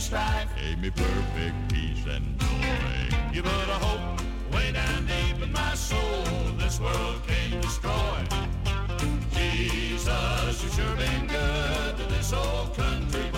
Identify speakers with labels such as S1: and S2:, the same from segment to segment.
S1: and strife gave me perfect peace and joy. You put a hope way down deep in my soul this world can't destroy. Jesus, you sure been good to this old country.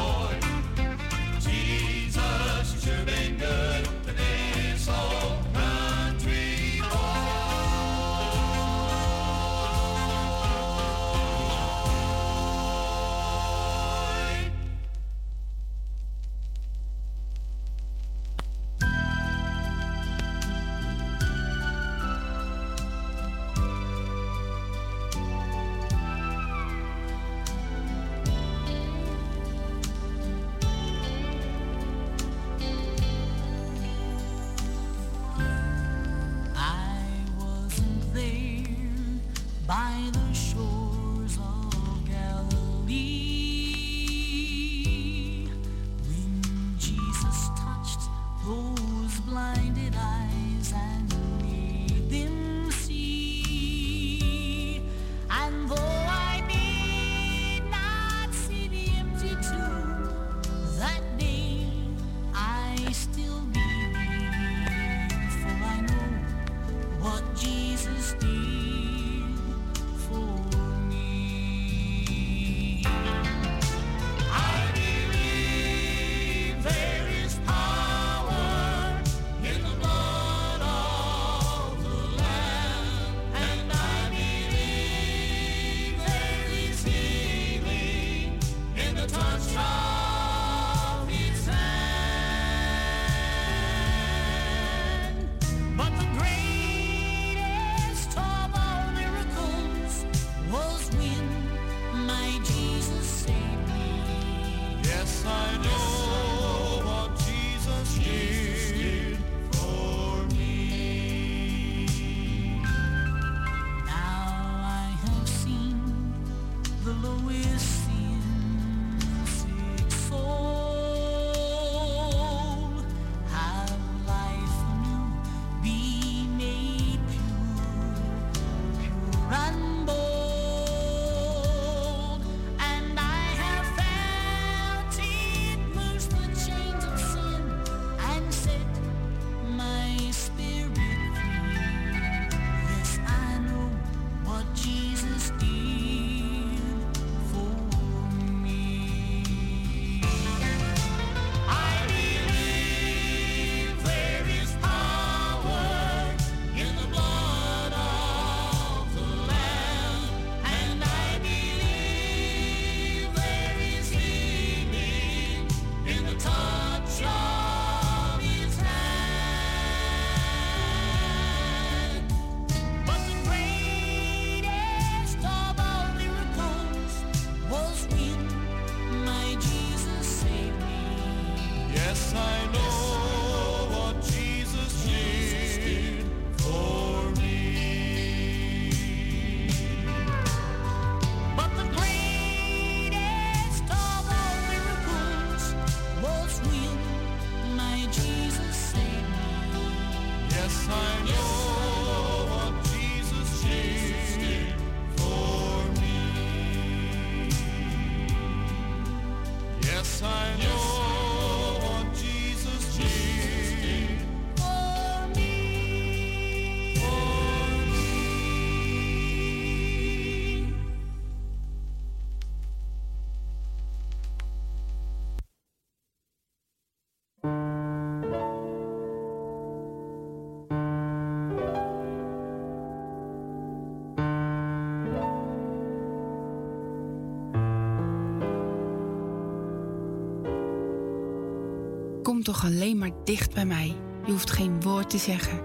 S2: Kom toch alleen maar dicht bij mij. Je hoeft geen woord te zeggen.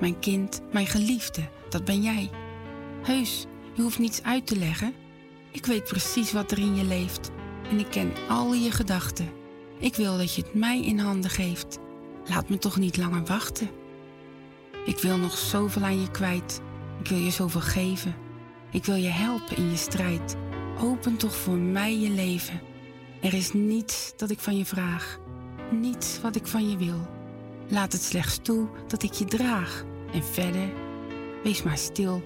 S2: Mijn kind, mijn geliefde, dat ben jij. Heus, je hoeft niets uit te leggen. Ik weet precies wat er in je leeft. En ik ken al je gedachten. Ik wil dat je het mij in handen geeft. Laat me toch niet langer wachten. Ik wil nog zoveel aan je kwijt. Ik wil je zoveel geven. Ik wil je helpen in je strijd. Open toch voor mij je leven. Er is niets dat ik van je vraag. Niets wat ik van je wil. Laat het slechts toe dat ik je draag. En verder, wees maar stil.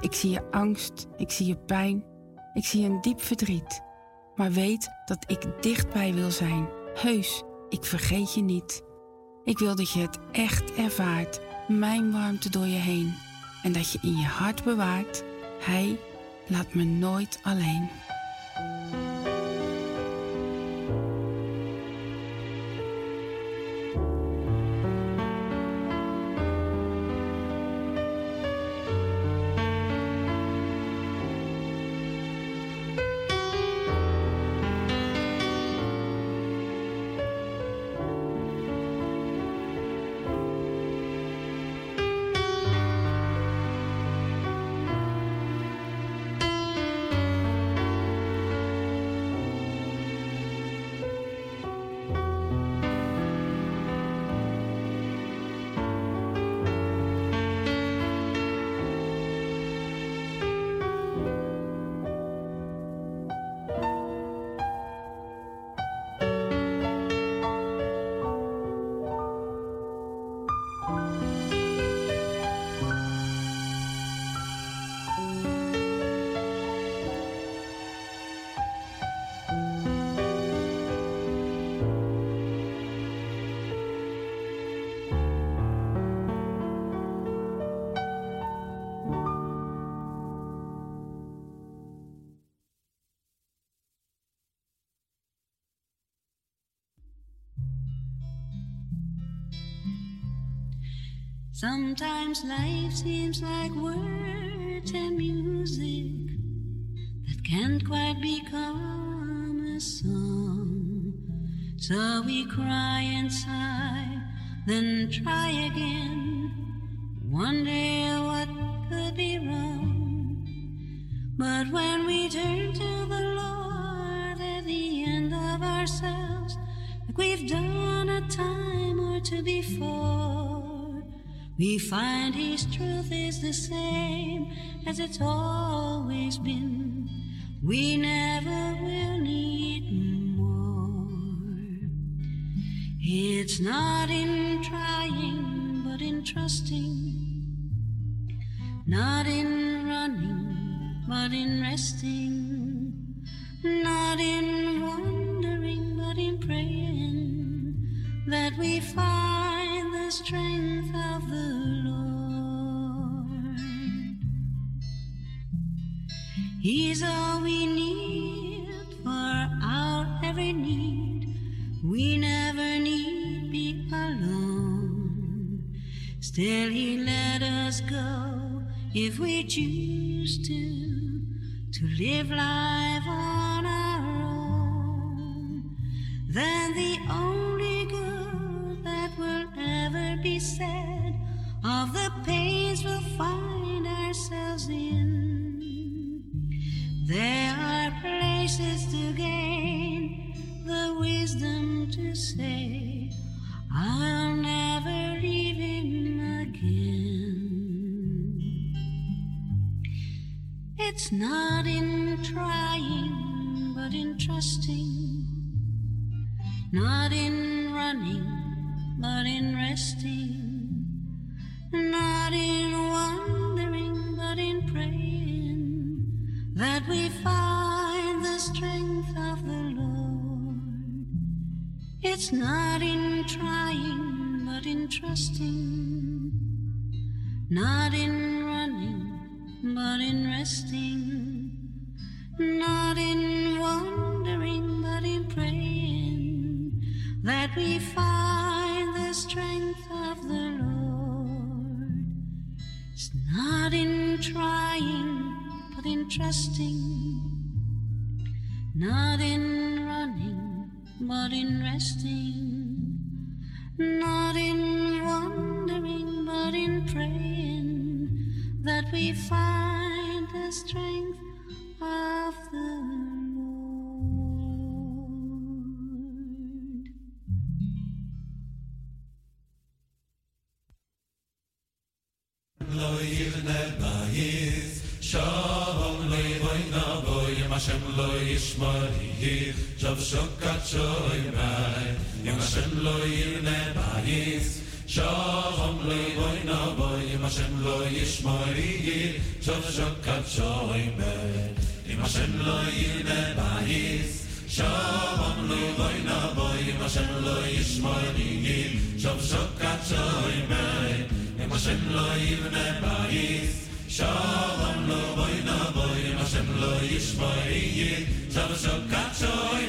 S2: Ik zie je angst, ik zie je pijn, ik zie een diep verdriet. Maar weet dat ik dichtbij wil zijn. Heus, ik vergeet je niet. Ik wil dat je het echt ervaart, mijn warmte door je heen. En dat je in je hart bewaart, Hij laat me nooit alleen.
S3: Sometimes life seems like words and music that can't quite become a song. So we cry and sigh, then try again. Wonder what could be wrong. But when we turn to the Lord at the end of ourselves, like we've done a time or two before we find His truth is the same as it's always been. We never will need more. It's not in trying, but in trusting. Not in running, but in resting. Not in wondering, but in praying that we find strength of the Lord. He's all we need for our every need. We never need be alone. Still, He let us go if we choose to, to live life on our own. Then the only said of the pains we'll find ourselves in. There are places to gain, the wisdom to say, I'll never leave him again. It's not in trying, but in trusting, not in running, but in resting not in wondering, but in praying, that we find the strength of the Lord. It's not in trying, but in trusting, not in running, but in resting, not in wondering, but in praying, that we find the strength of the Lord. Not in trying, but in trusting, not in running, but but in resting, not in wondering, but in praying that we find the strength of the
S4: לא יבנה בייס שלום לא יבוי נבוי אם השם לא ישמור יך שב שוקת שוי מי אם השם לא יבנה בייס שלום לא יבוי נבוי אם השם לא ישמור יך שב שוקת שוי מי אם השם לא יבנה בייס שלום לא נבוי אם השם לא ישמור יך שב שוקת שוי מי im shem lo yevne bayis shalom lo boy na boy im shem lo yish bayis shav shokach shoy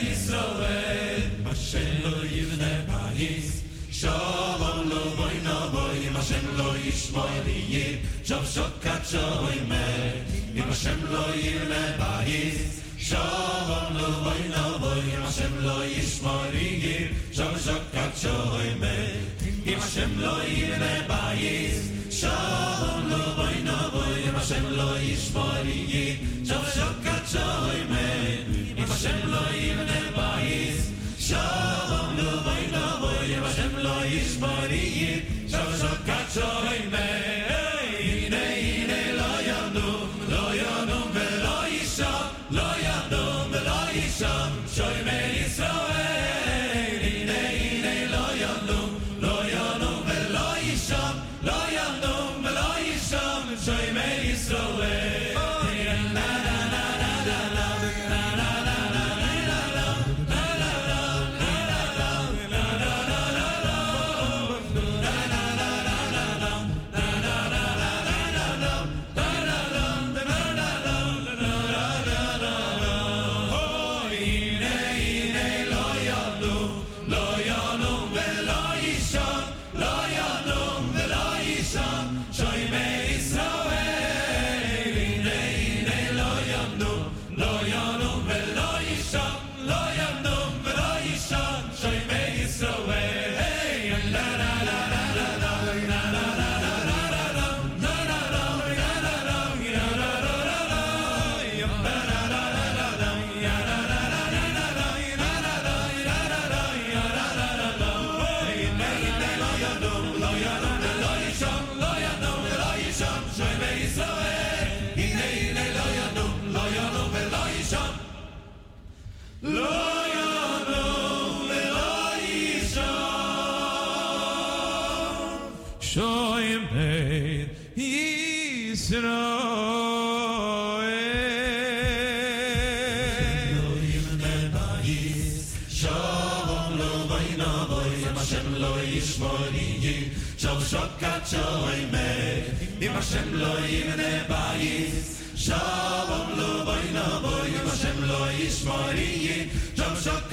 S5: ישראל, השם לא יבנה בייס, שלום לא בוי נבוי, אם השם לא ישמור יהיה, שב שוקת שוי מת, אם השם לא יבנה בייס, שלום לא בוי נבוי, אם השם לא ישמור יהיה, שב שוקת שוי מת, אם השם לא יבנה בייס, שלום לא בוי נבוי, אם השם לא ישמור יהיה, שב שוקת
S6: Marie, Jean-Jacques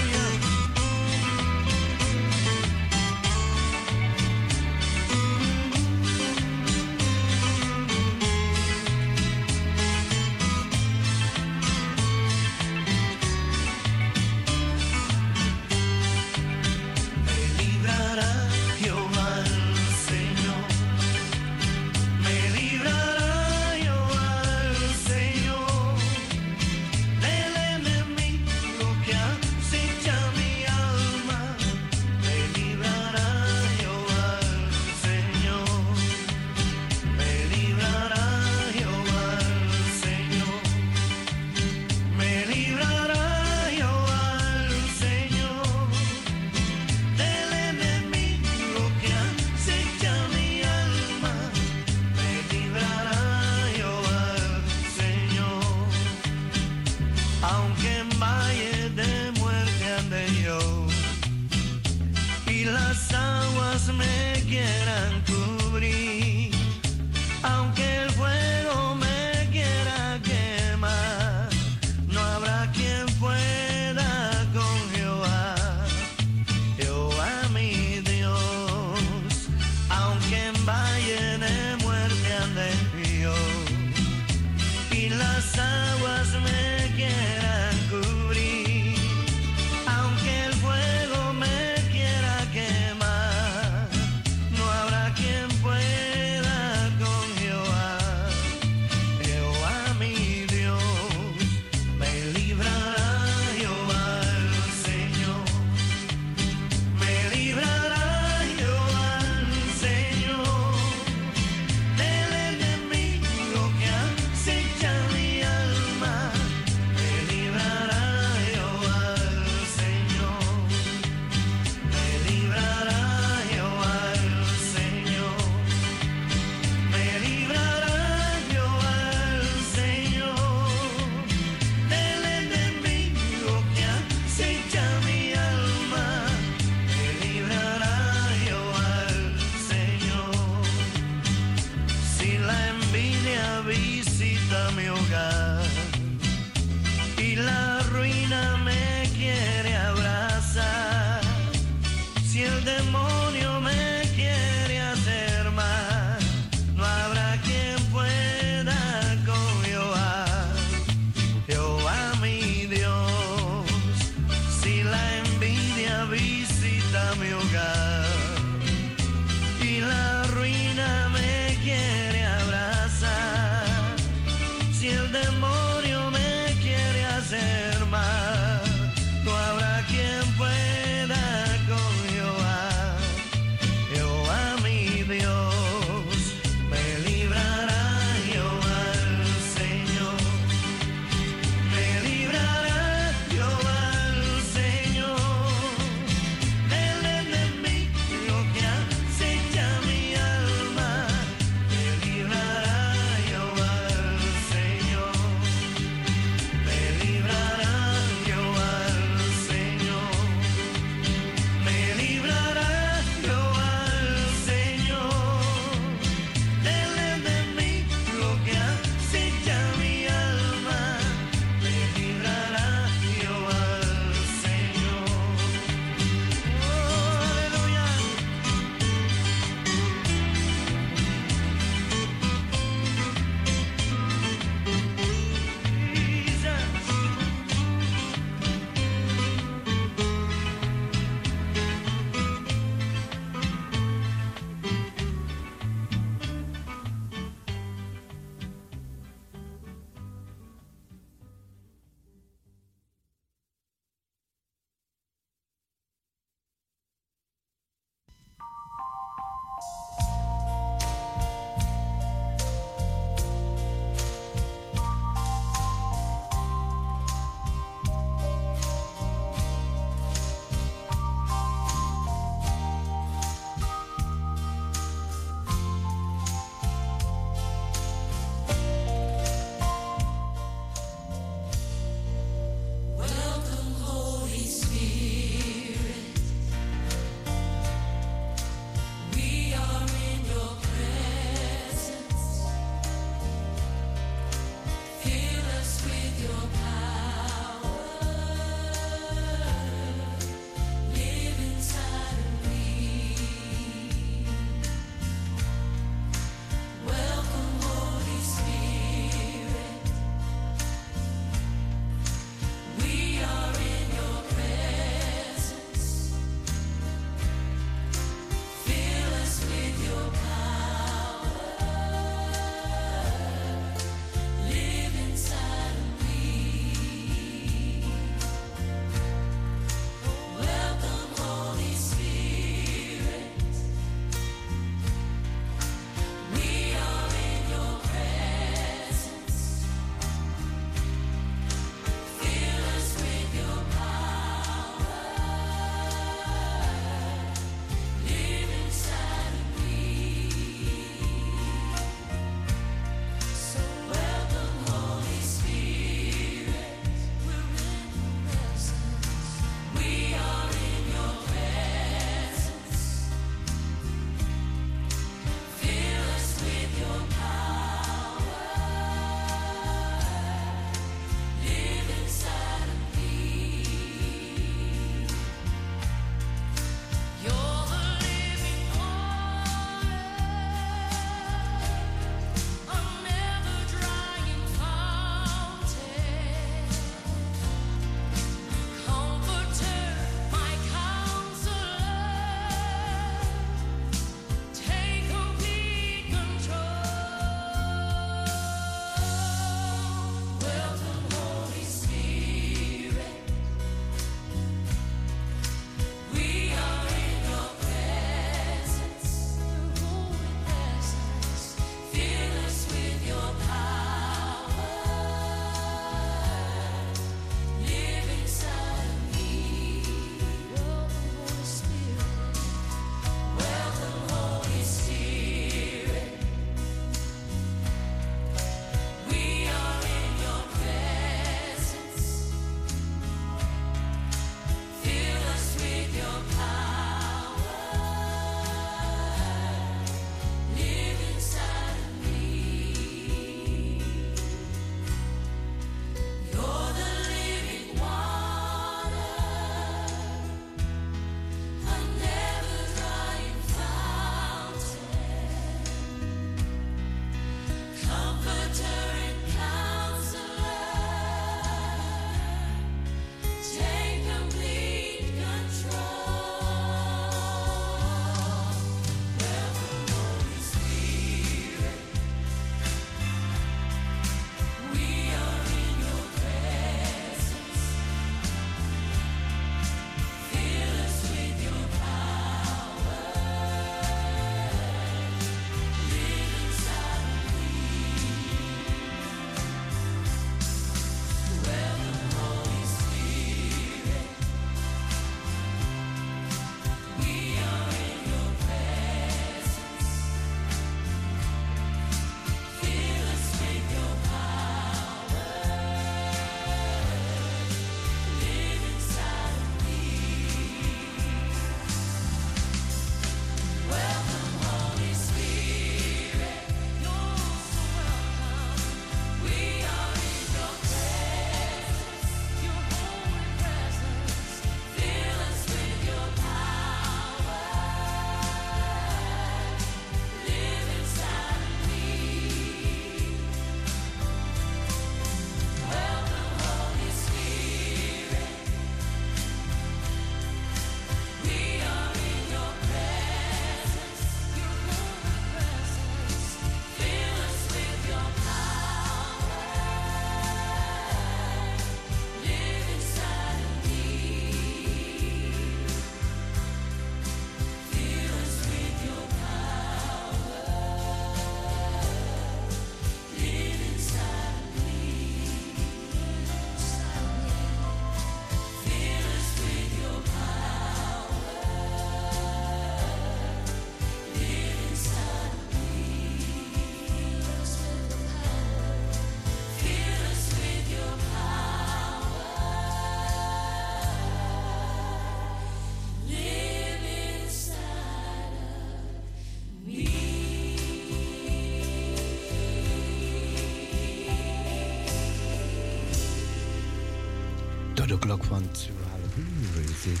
S6: van 12 uur is dit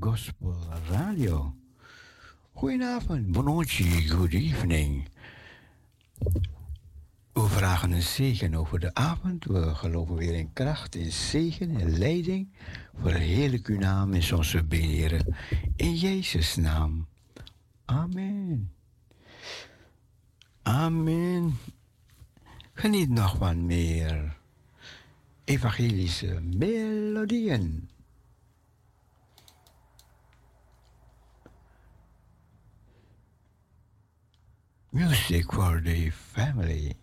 S6: Gospel Radio. Goedenavond, buonanotte, good evening. We vragen een zegen over de avond. We geloven weer in kracht, in zegen, in leiding. Verheerlijk uw naam is onze beren. In Jezus' naam. Amen. Amen. Geniet nog wat meer. evangelische melodieën. Music for the family.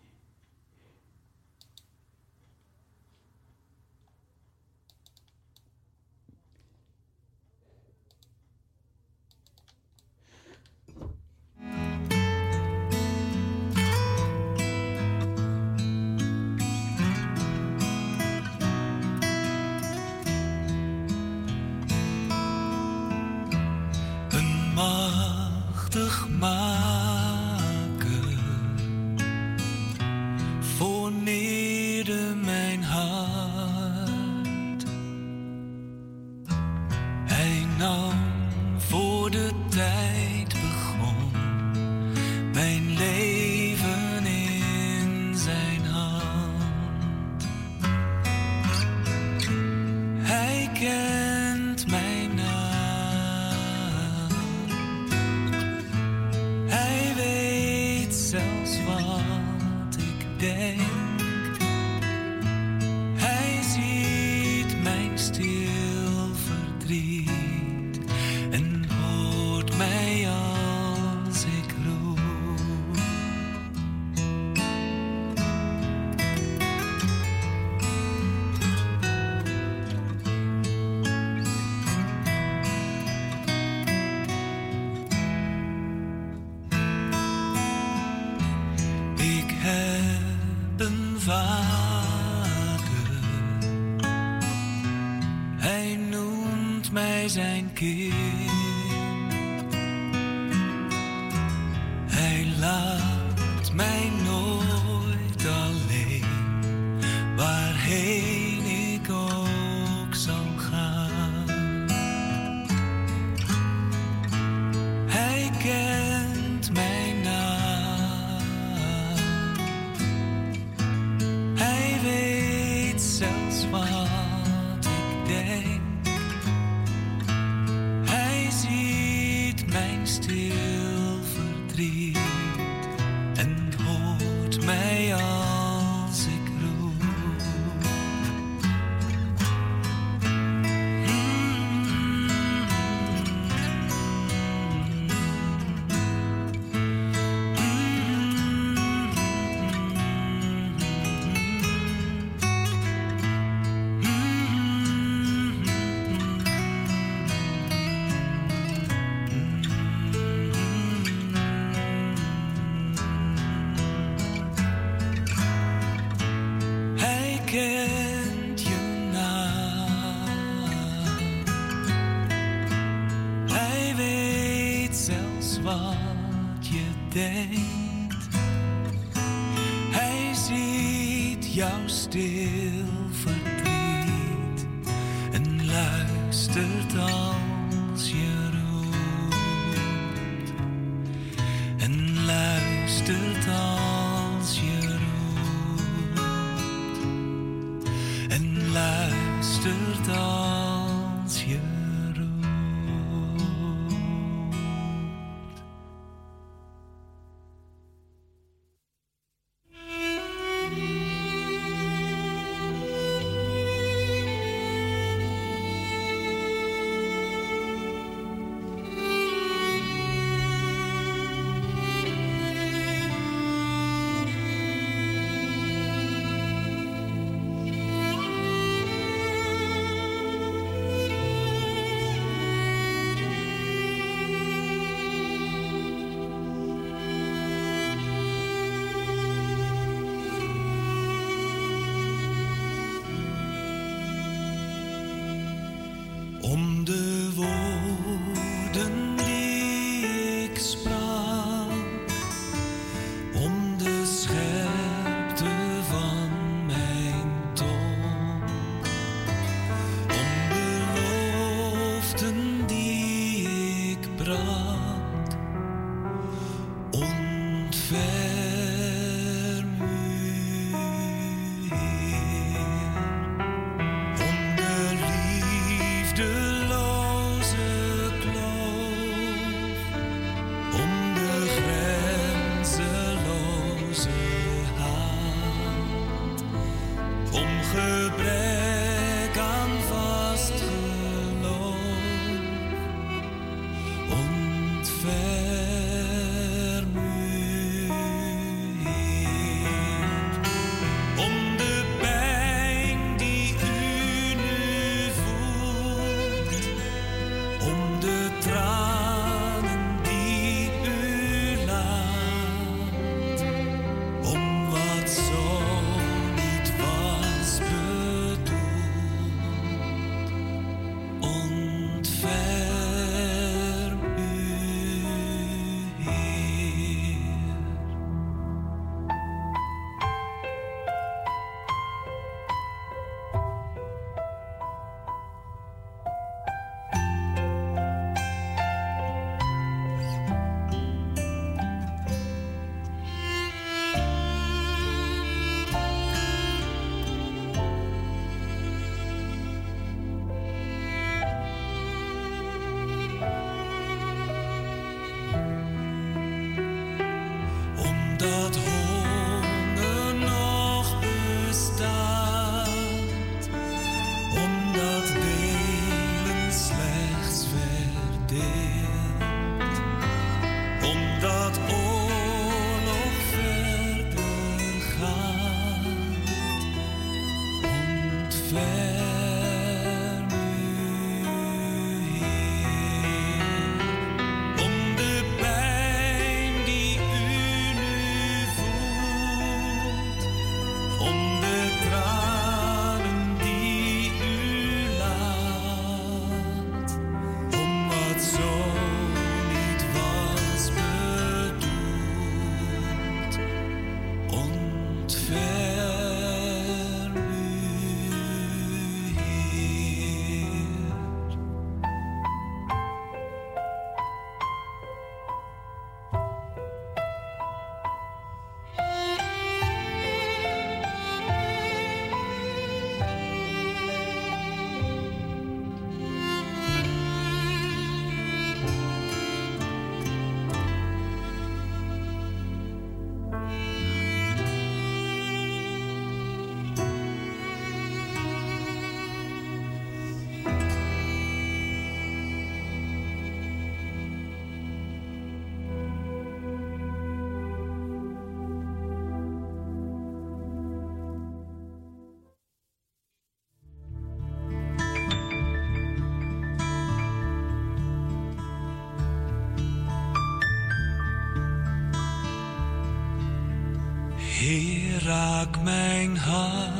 S7: Mijn hart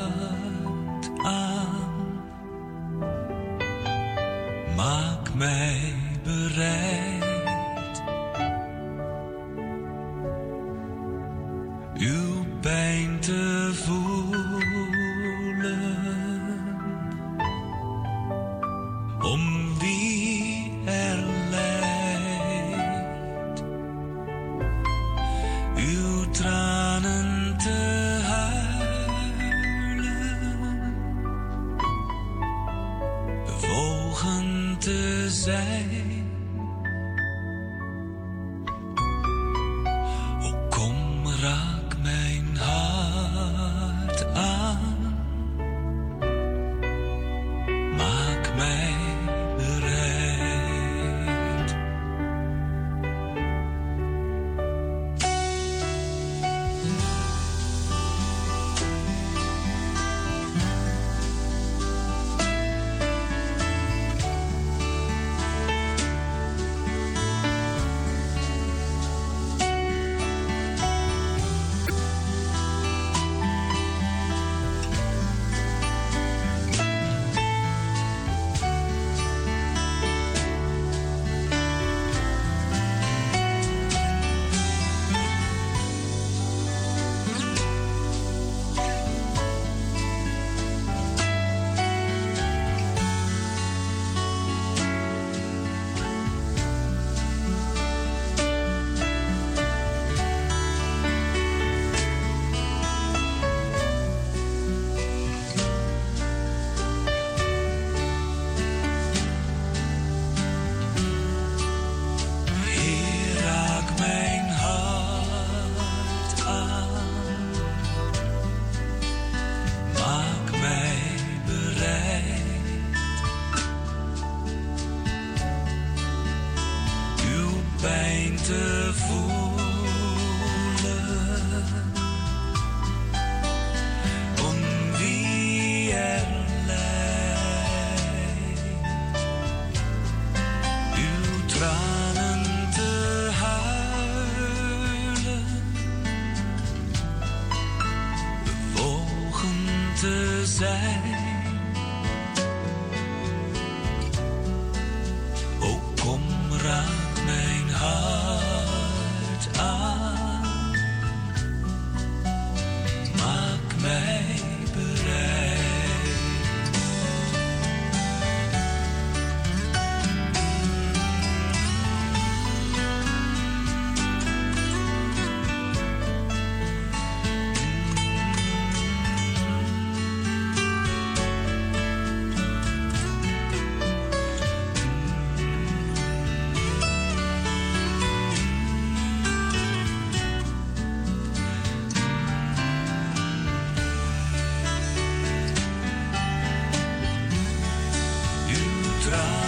S7: uw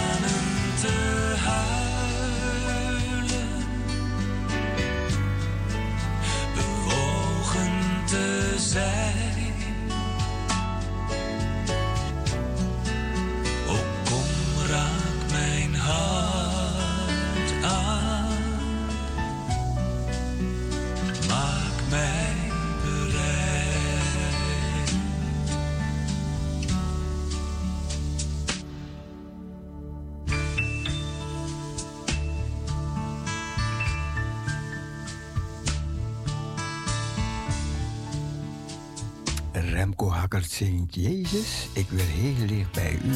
S6: Zingt Jezus, ik wil heel dicht bij u.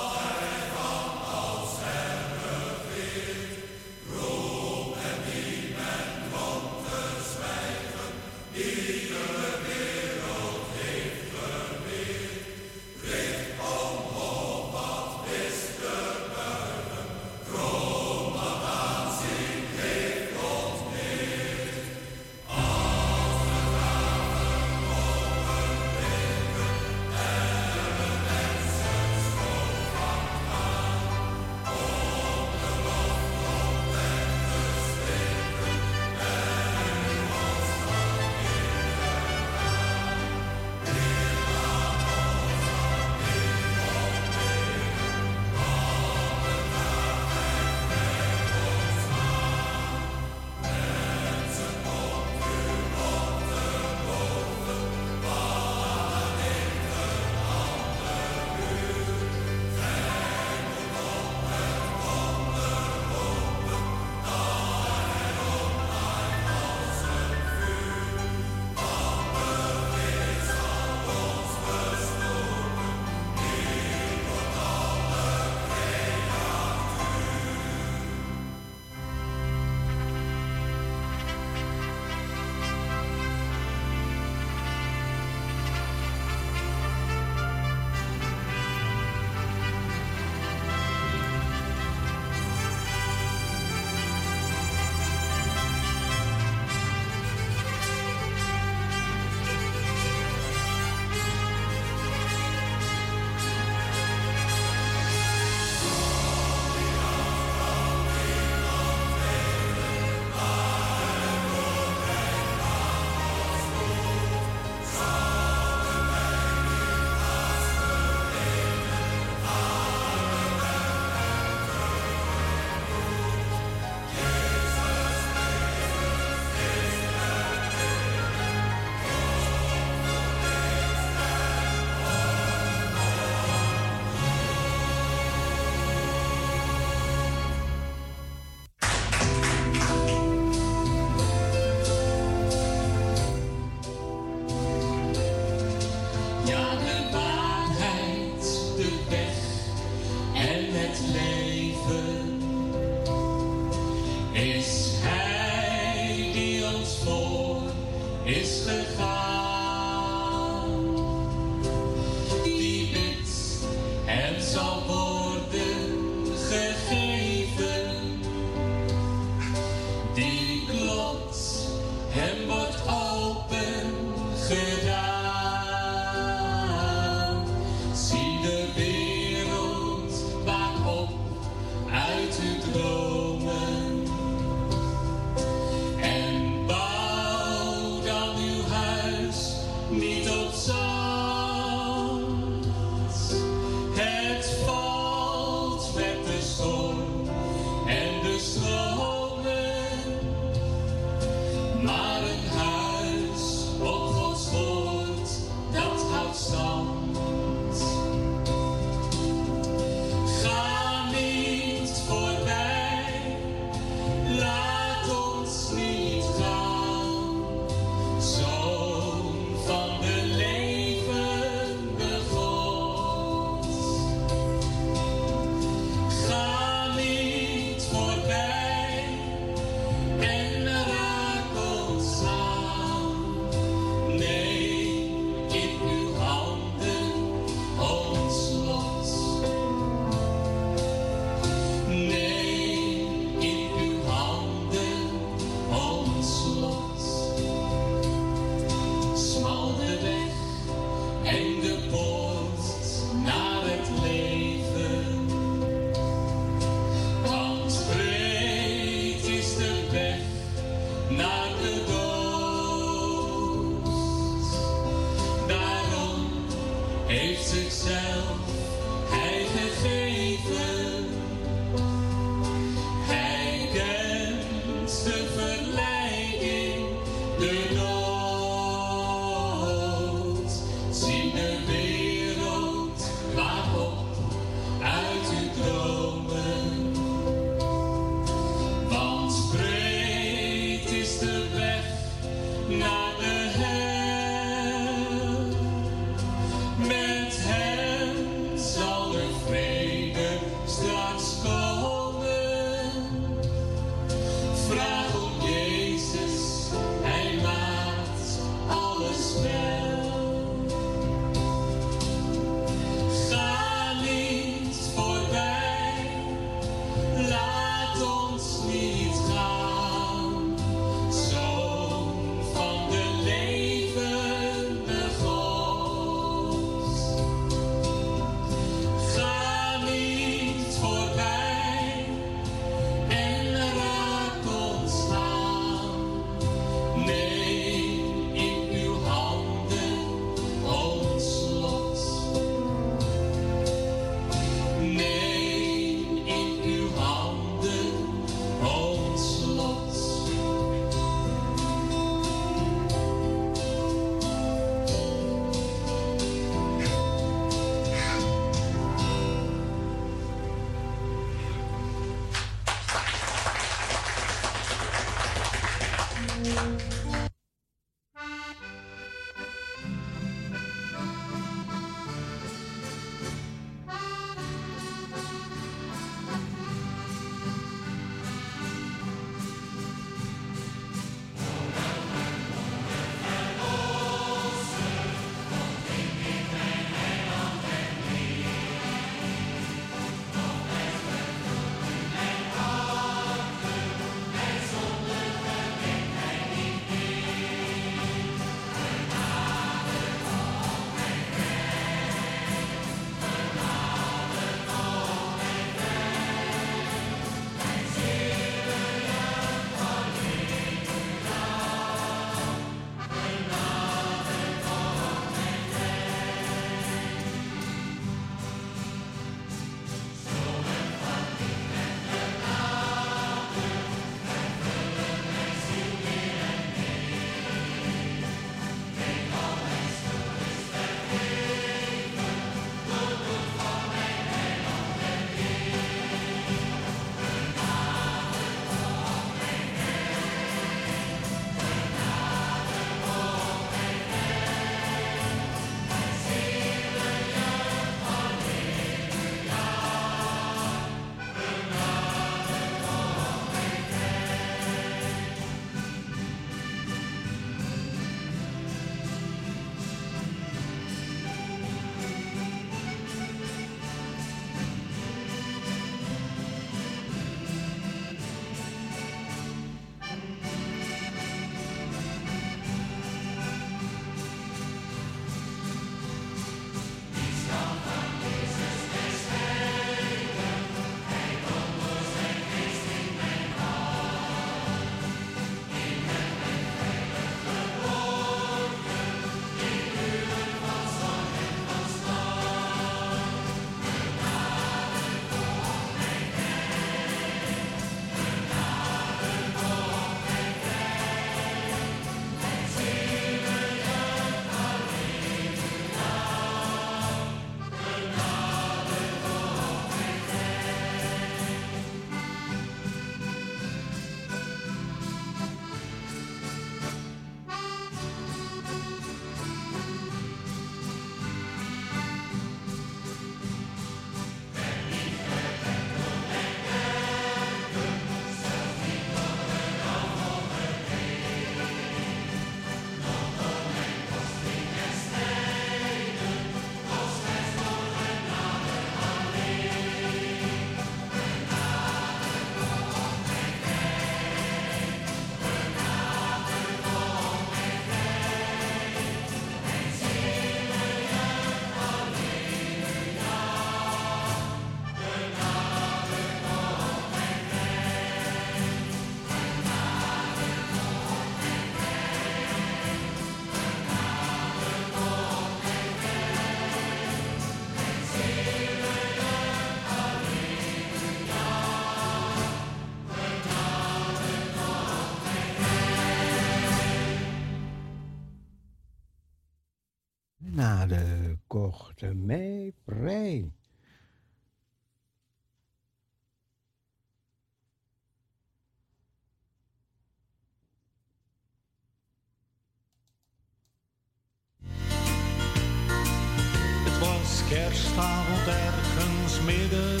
S8: Het
S9: was kerstavond ergens midden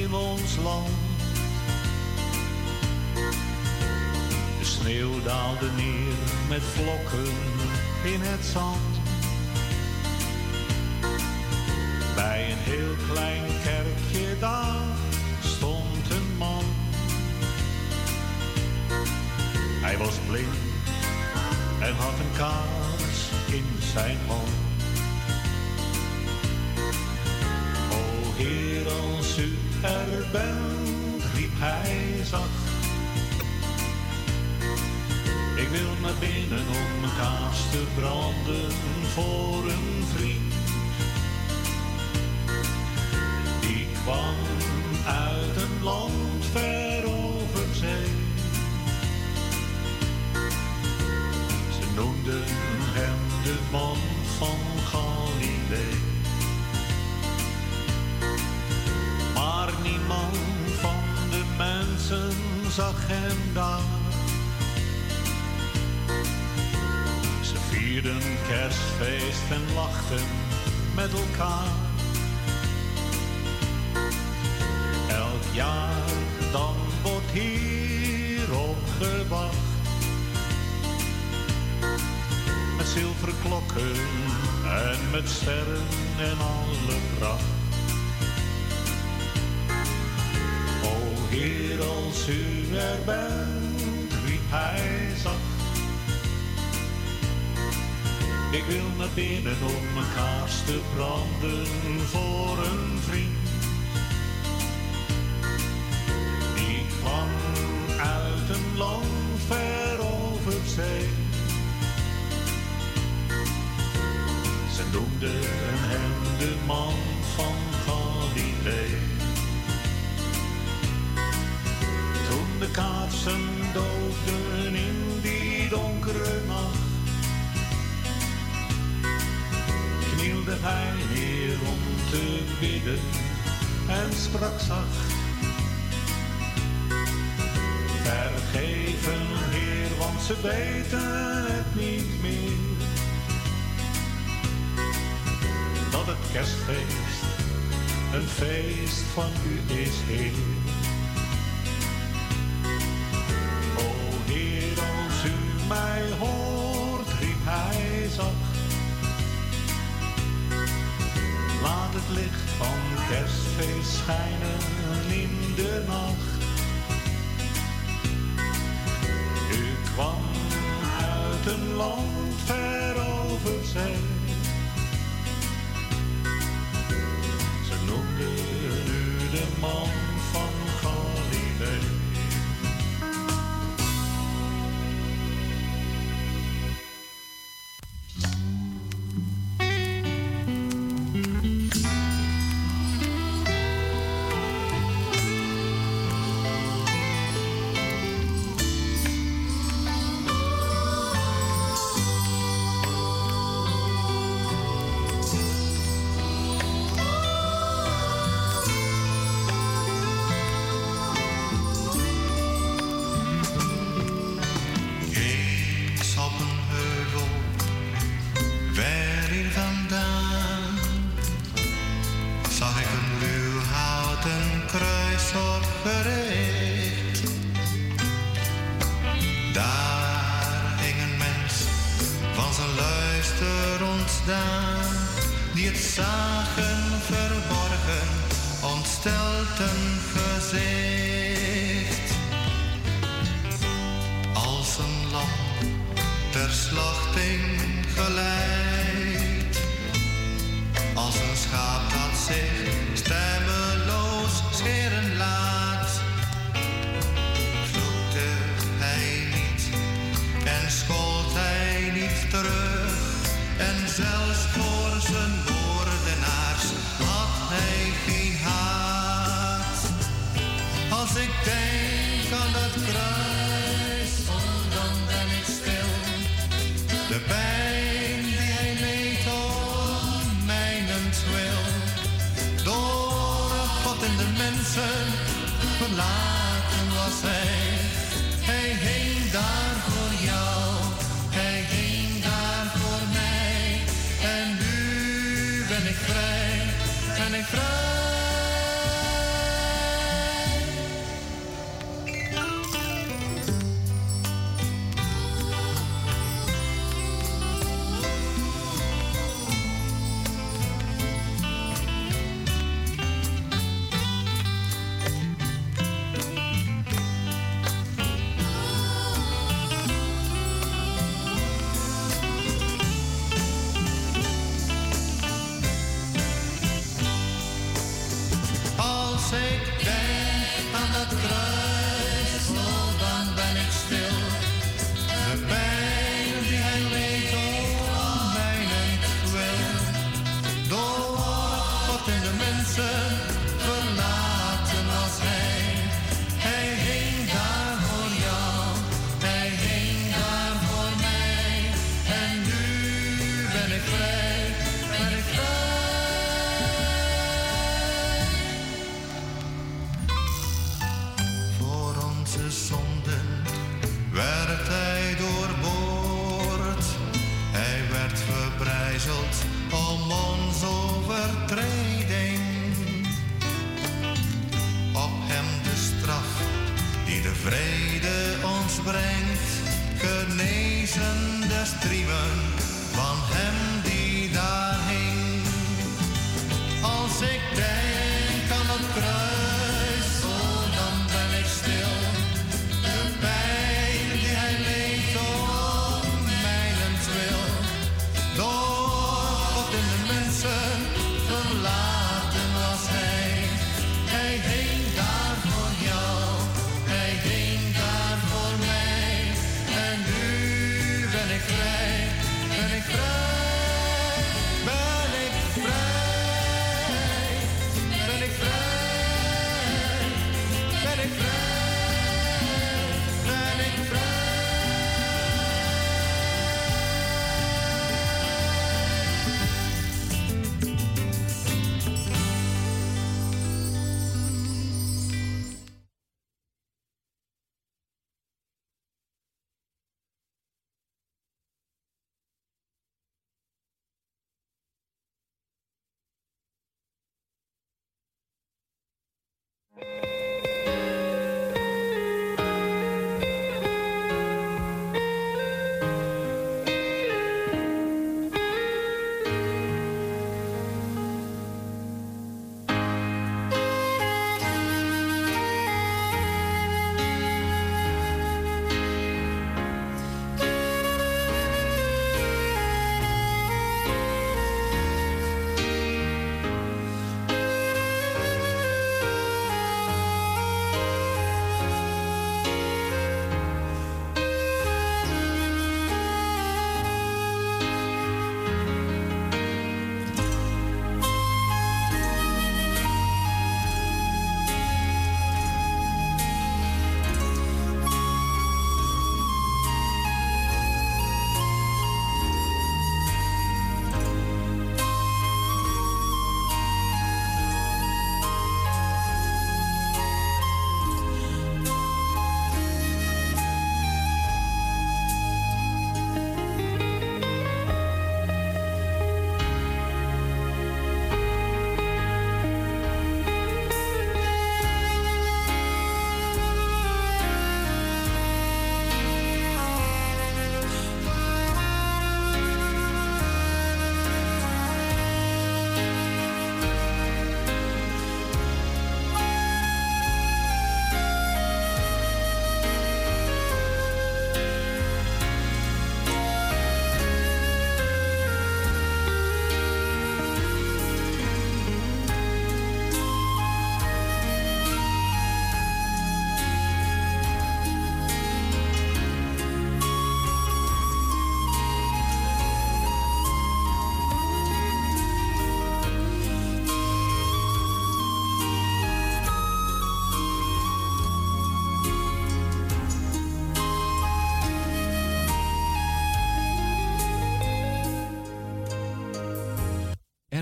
S9: in ons land. De sneeuw daalde neer met vlokken in het zand. Bij een heel klein kerkje daar stond een man. Hij was blind en had een kaars in zijn hand. O Heer, als u er bent, riep hij zacht. Ik wil naar binnen om mijn kaars te branden voor een vriend. Kwam uit een land ver over zee. Ze noemden hem de man van Galilee. Maar niemand van de mensen zag hem daar. Ze vierden kerstfeest en lachten met elkaar. Jaar dan wordt hier opgewacht. Met zilveren klokken en met sterren en alle pracht. O Heer, als u er bent, riep hij zacht. Ik wil naar binnen om mijn kaars te branden voor een vriend. Land ver over zee. Ze noemden hem de man van Galilee. Toen de kaarsen doofden in die donkere nacht, knielde hij neer om te bidden en sprak zacht. Vergeven, Heer, want ze weten het niet meer. Dat het kerstfeest een feest van u is, Heer. O Heer, als u mij hoort, riep hij zacht. Laat het licht van kerstfeest schijnen in de nacht. Kwam uit een land ver over zee. Ze noemden u de man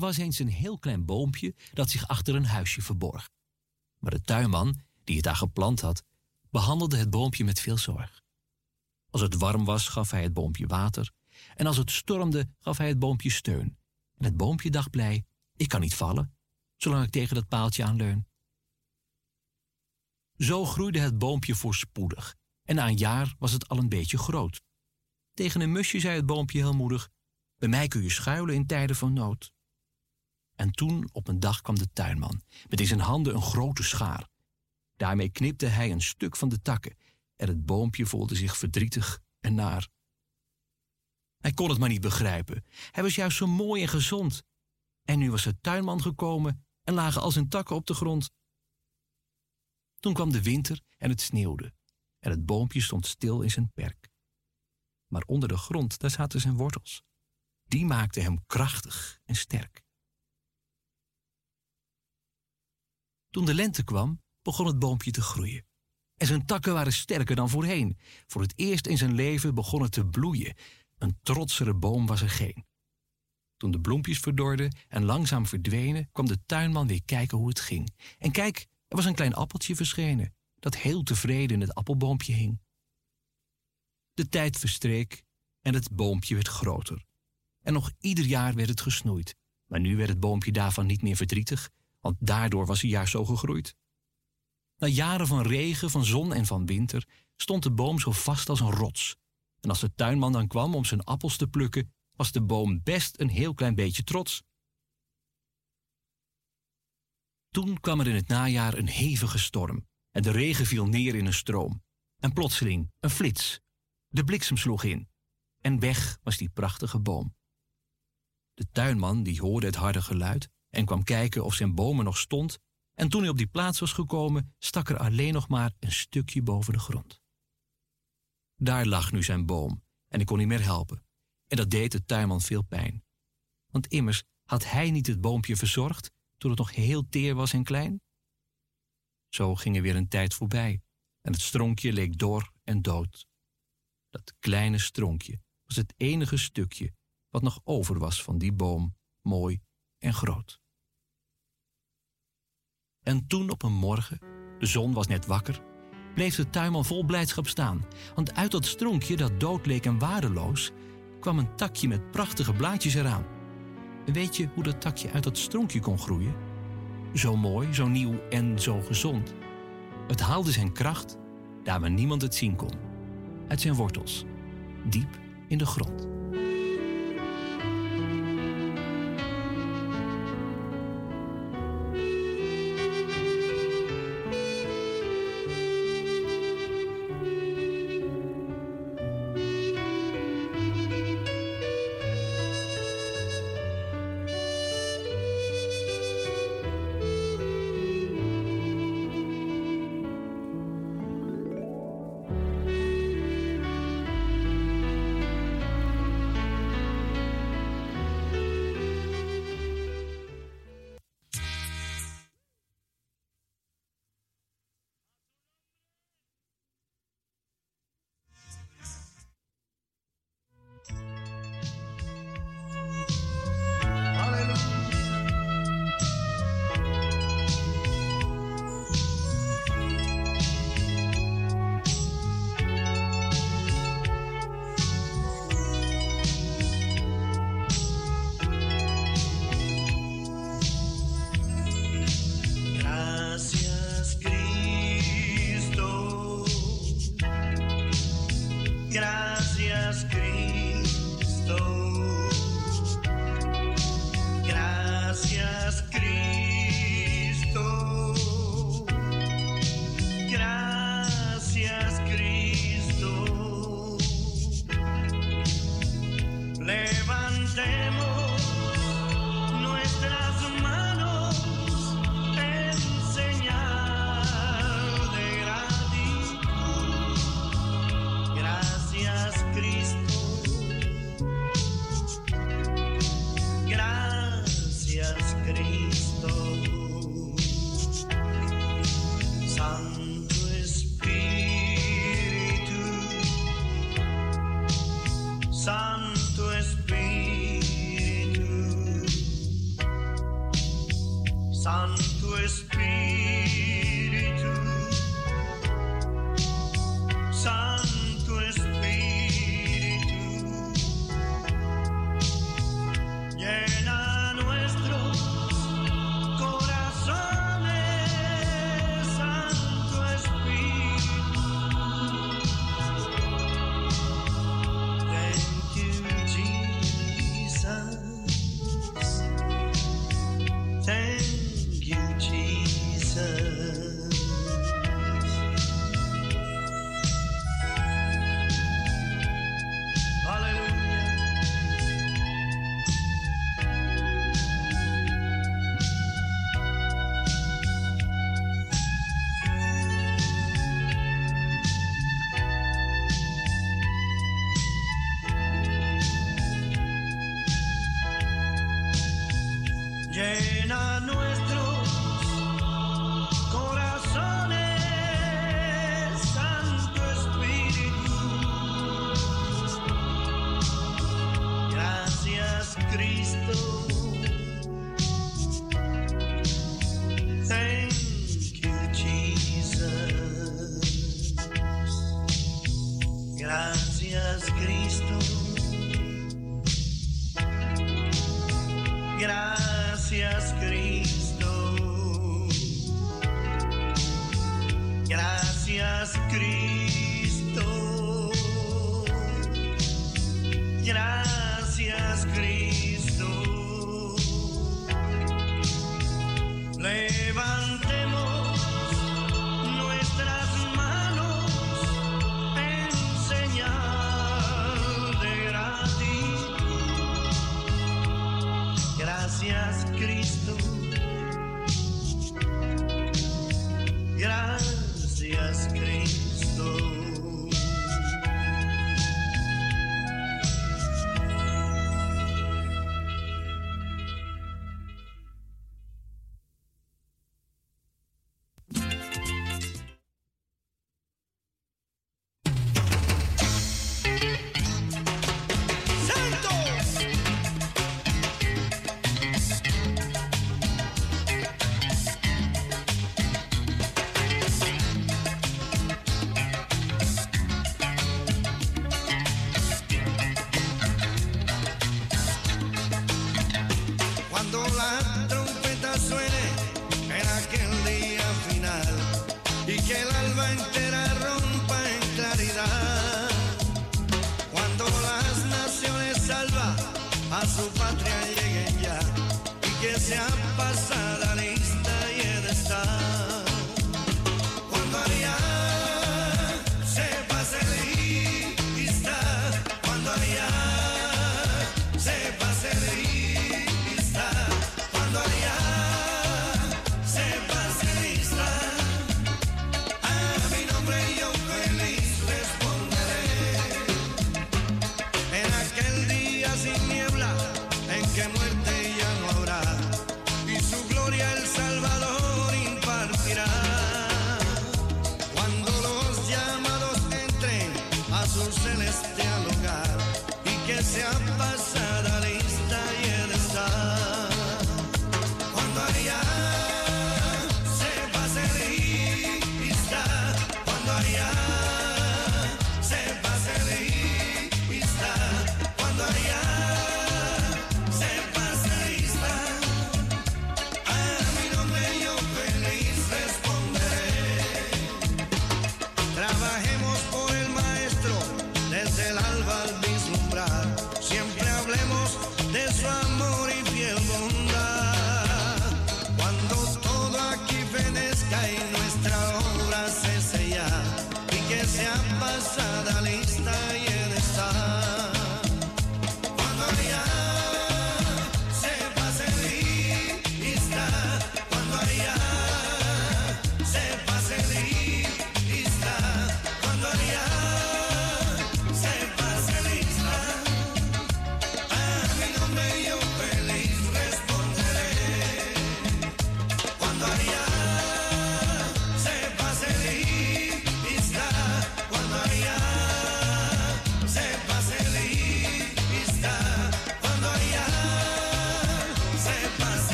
S10: was
S11: eens een heel klein boompje dat zich achter een huisje verborg. Maar de tuinman, die het daar geplant had, behandelde het boompje met veel zorg. Als het warm was, gaf hij het boompje water. En als het stormde, gaf hij het boompje steun. En het boompje dacht blij: ik kan niet vallen, zolang ik tegen dat paaltje aanleun. Zo groeide het boompje voorspoedig. En na een jaar was het al een beetje groot. Tegen een musje zei het boompje heel moedig: Bij mij kun je schuilen in tijden van nood. En toen op een dag kwam de tuinman met in zijn handen een grote schaar. Daarmee knipte hij een stuk van de takken en het boompje voelde zich verdrietig en naar. Hij kon het maar niet begrijpen. Hij was juist zo mooi en gezond. En nu was de tuinman gekomen en lagen al zijn takken op de grond. Toen kwam de winter en het sneeuwde. En het boompje stond stil in zijn perk. Maar onder de grond, daar zaten zijn wortels. Die maakten hem krachtig en sterk. Toen de lente kwam, begon het boompje te groeien. En zijn takken waren sterker dan voorheen. Voor het eerst in zijn leven begon het te bloeien. Een trotsere boom was er geen. Toen de bloempjes verdorden en langzaam verdwenen, kwam de tuinman weer kijken hoe het ging. En kijk, er was een klein appeltje verschenen, dat heel tevreden in het appelboompje hing. De tijd verstreek en het boompje werd groter. En nog ieder jaar werd het gesnoeid. Maar nu werd het boompje daarvan niet meer verdrietig, want daardoor was hij juist zo gegroeid. Na jaren van regen, van zon en van winter stond de boom zo vast als een rots. En als de tuinman dan kwam om zijn appels te plukken, was de boom best een heel klein beetje trots. Toen kwam er in het najaar een hevige storm en de regen viel neer in een stroom. En plotseling een flits. De bliksem sloeg in en weg was die prachtige boom. De tuinman die hoorde het harde geluid en kwam kijken of zijn boom er nog stond. En toen hij op die plaats was gekomen, stak er alleen nog maar een stukje boven de grond. Daar lag nu zijn boom en ik kon niet meer helpen. En dat deed de tuinman veel pijn. Want immers had hij niet het boompje verzorgd toen het nog heel teer was en klein? Zo ging er weer een tijd voorbij en het stronkje leek dor en dood. Dat kleine stronkje was het enige stukje wat nog over was van die boom, mooi en groot. En toen op een morgen, de zon was net wakker, bleef de tuinman vol blijdschap staan. Want uit dat stronkje dat dood leek en waardeloos, kwam een takje met prachtige blaadjes eraan. En weet je hoe dat takje uit dat stronkje kon groeien? Zo mooi, zo nieuw en zo gezond. Het haalde zijn kracht daar waar niemand het zien kon. Uit zijn wortels, diep in de grond.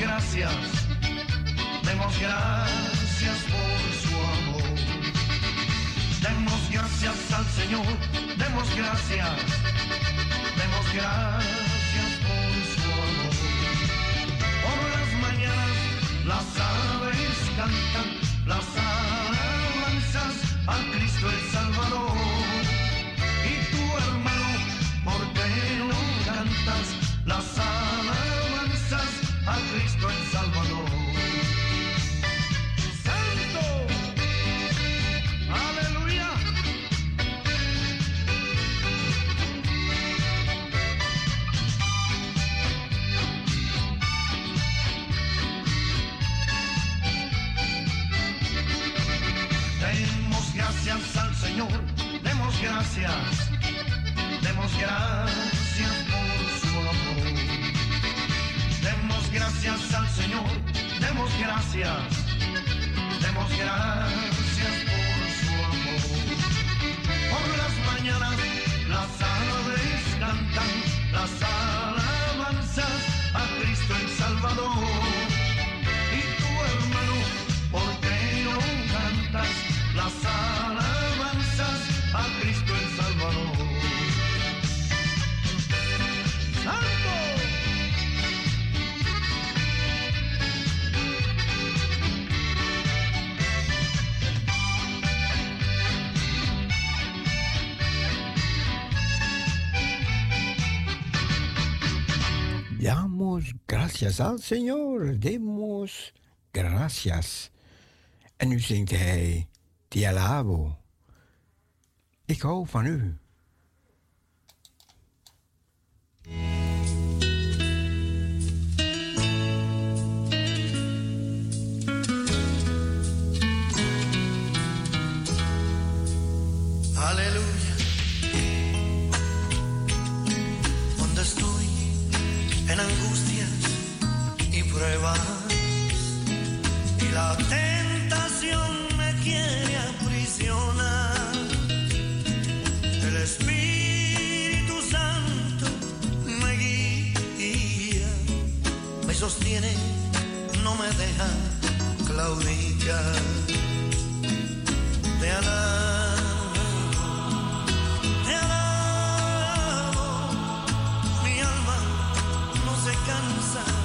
S5: gracias, demos gracias por su amor. Demos gracias al Señor, demos gracias, demos gracias por su amor. Por las mañanas las aves cantan al Señor demos gracias.
S10: En nu zingt hij alabo. Ik hou van u.
S5: no me deja claudicar. Te alabo, te alabo, mi alma no se cansa.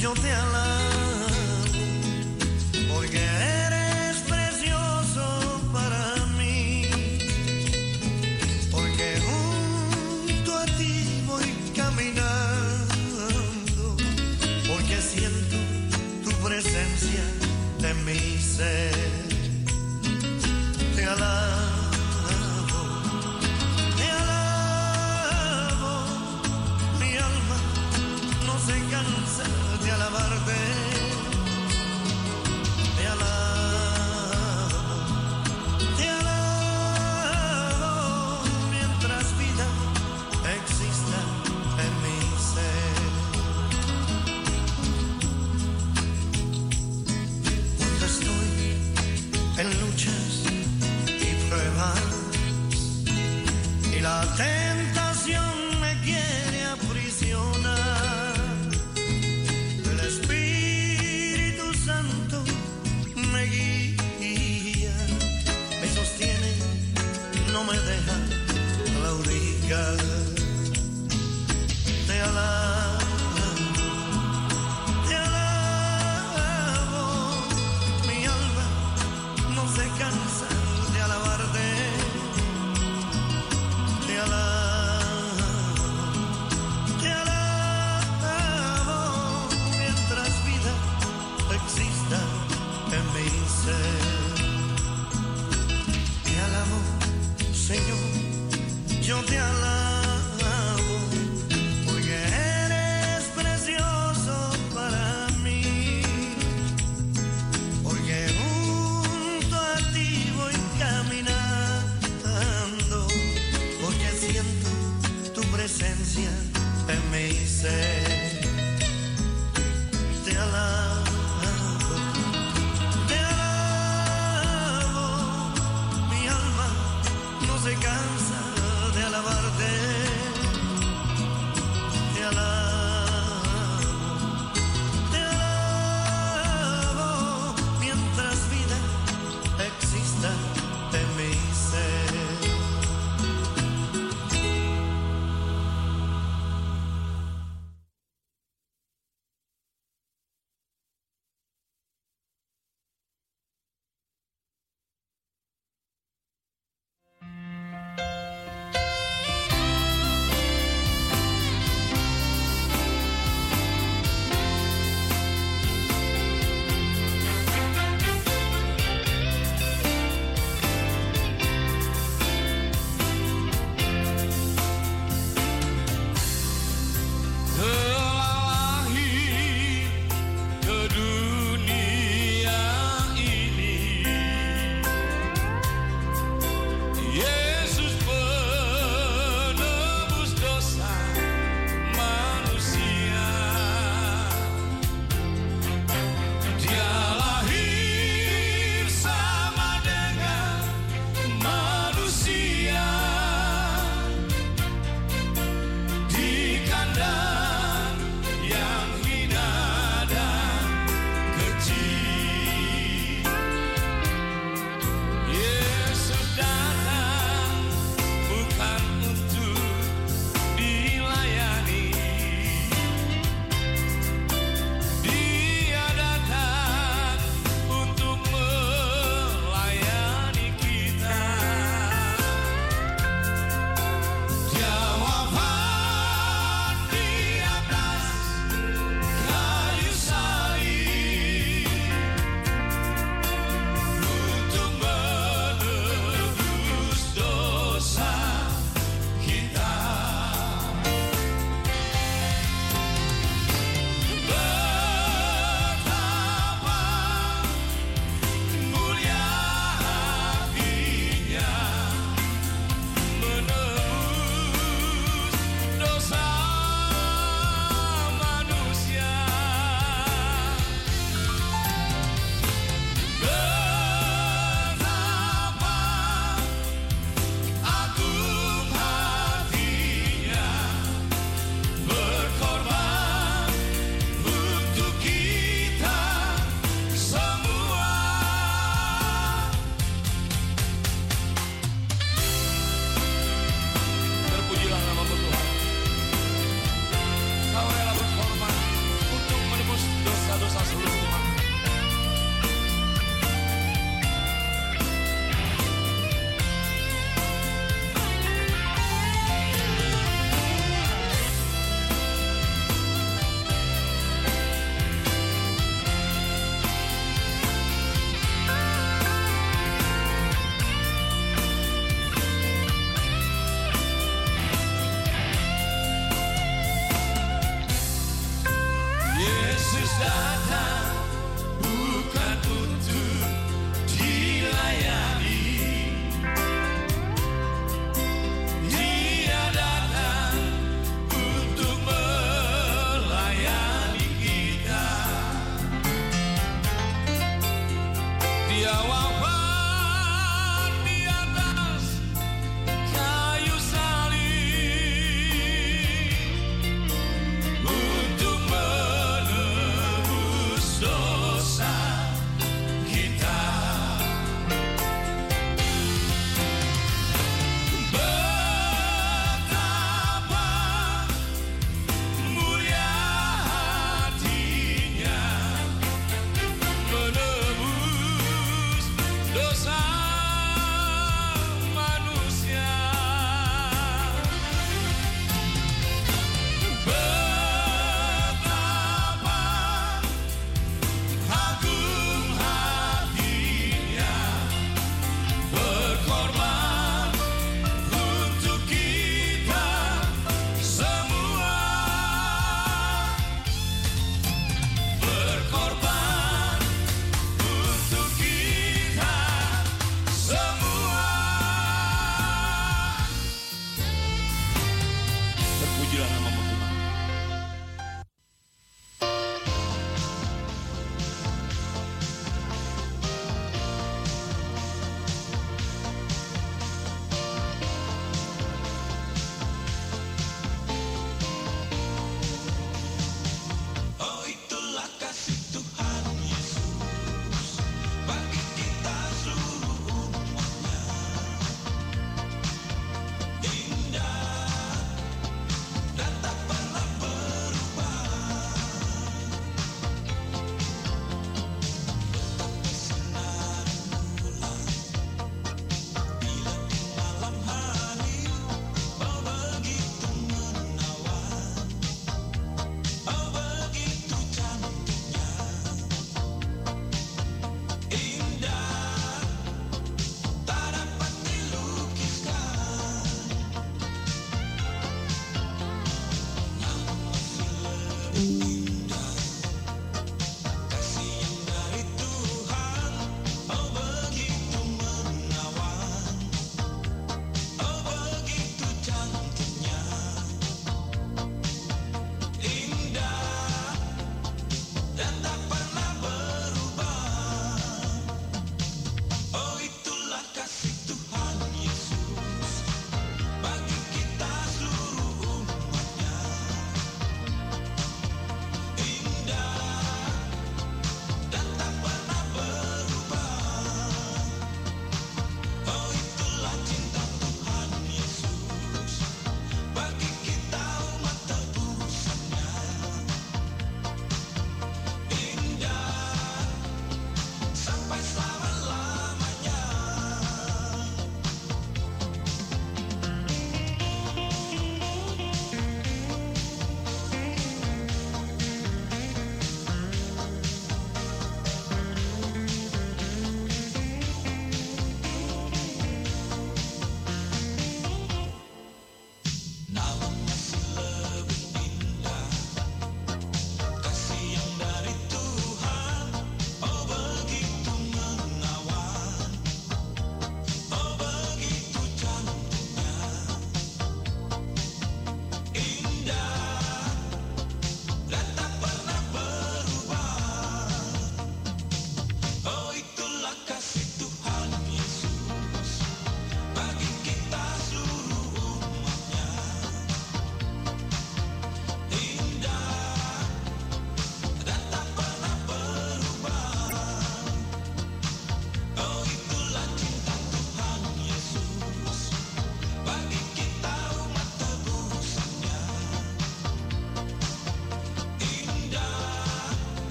S5: yo te alabo, porque eres precioso para mí, porque junto a ti voy caminando, porque siento tu presencia de
S6: mi ser.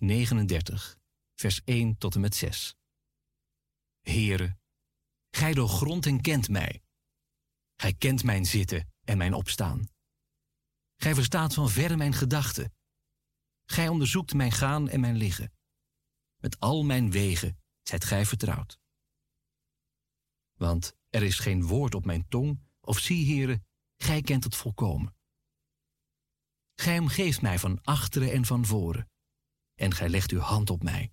S11: 139, vers 1 tot en met 6. Heere, gij doorgrondt en kent mij. Gij kent mijn zitten en mijn opstaan. Gij verstaat van verre mijn gedachten. Gij onderzoekt mijn gaan en mijn liggen. Met al mijn wegen zijt gij vertrouwd. Want er is geen woord op mijn tong, of zie, heren, gij kent het volkomen. Gij omgeeft mij van achteren en van voren, en gij legt uw hand op mij.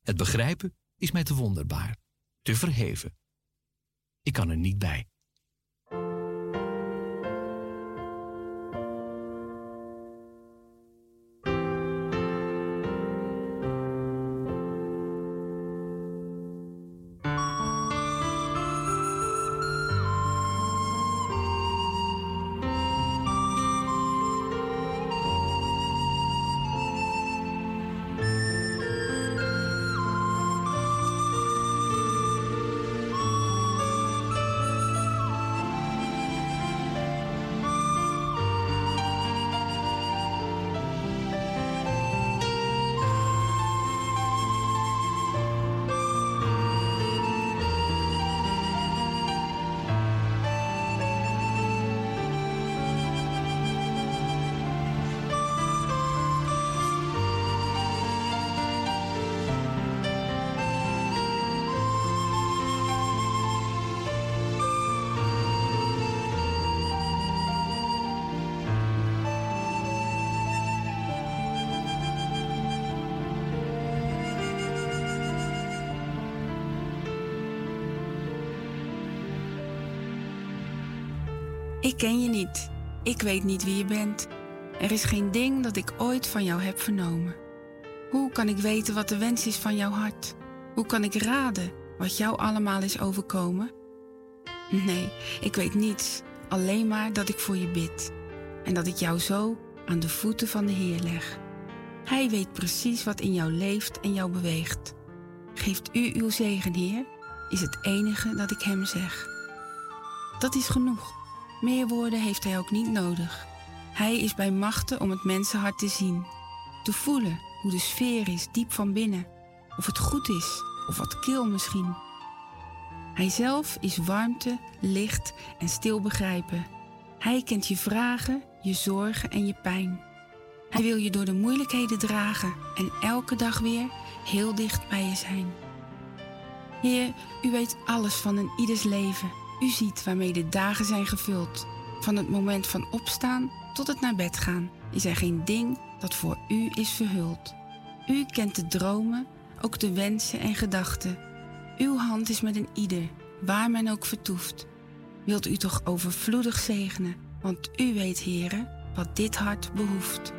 S11: Het begrijpen is mij te wonderbaar, te verheven. Ik kan er niet bij.
S2: Ik ken je niet. Ik weet niet wie je bent. Er is geen ding dat ik ooit van jou heb vernomen. Hoe kan ik weten wat de wens is van jouw hart? Hoe kan ik raden wat jou allemaal is overkomen? Nee, ik weet niets, alleen maar dat ik voor je bid en dat ik jou zo aan de voeten van de Heer leg. Hij weet precies wat in jou leeft en jou beweegt. Geeft u uw zegen, Heer, is het enige dat ik hem zeg. Dat is genoeg. Meer woorden heeft hij ook niet nodig. Hij is bij machten om het mensenhart te zien, te voelen hoe de sfeer is diep van binnen, of het goed is of wat kil misschien. Hij zelf is warmte, licht en stil begrijpen. Hij kent je vragen, je zorgen en je pijn. Hij wil je door de moeilijkheden dragen en elke dag weer heel dicht bij je zijn. Heer, u weet alles van een ieders leven. U ziet waarmee de dagen zijn gevuld. Van het moment van opstaan tot het naar bed gaan is er geen ding dat voor u is verhuld. U kent de dromen, ook de wensen en gedachten. Uw hand is met een ieder, waar men ook vertoeft. Wilt u toch overvloedig zegenen, want u weet, heren, wat dit hart behoeft.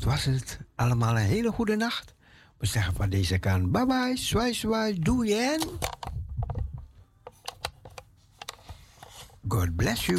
S10: dat was het. Allemaal een hele goede nacht. We zeggen van deze kant bye bye, zwaai zwaai, doei en... God bless you.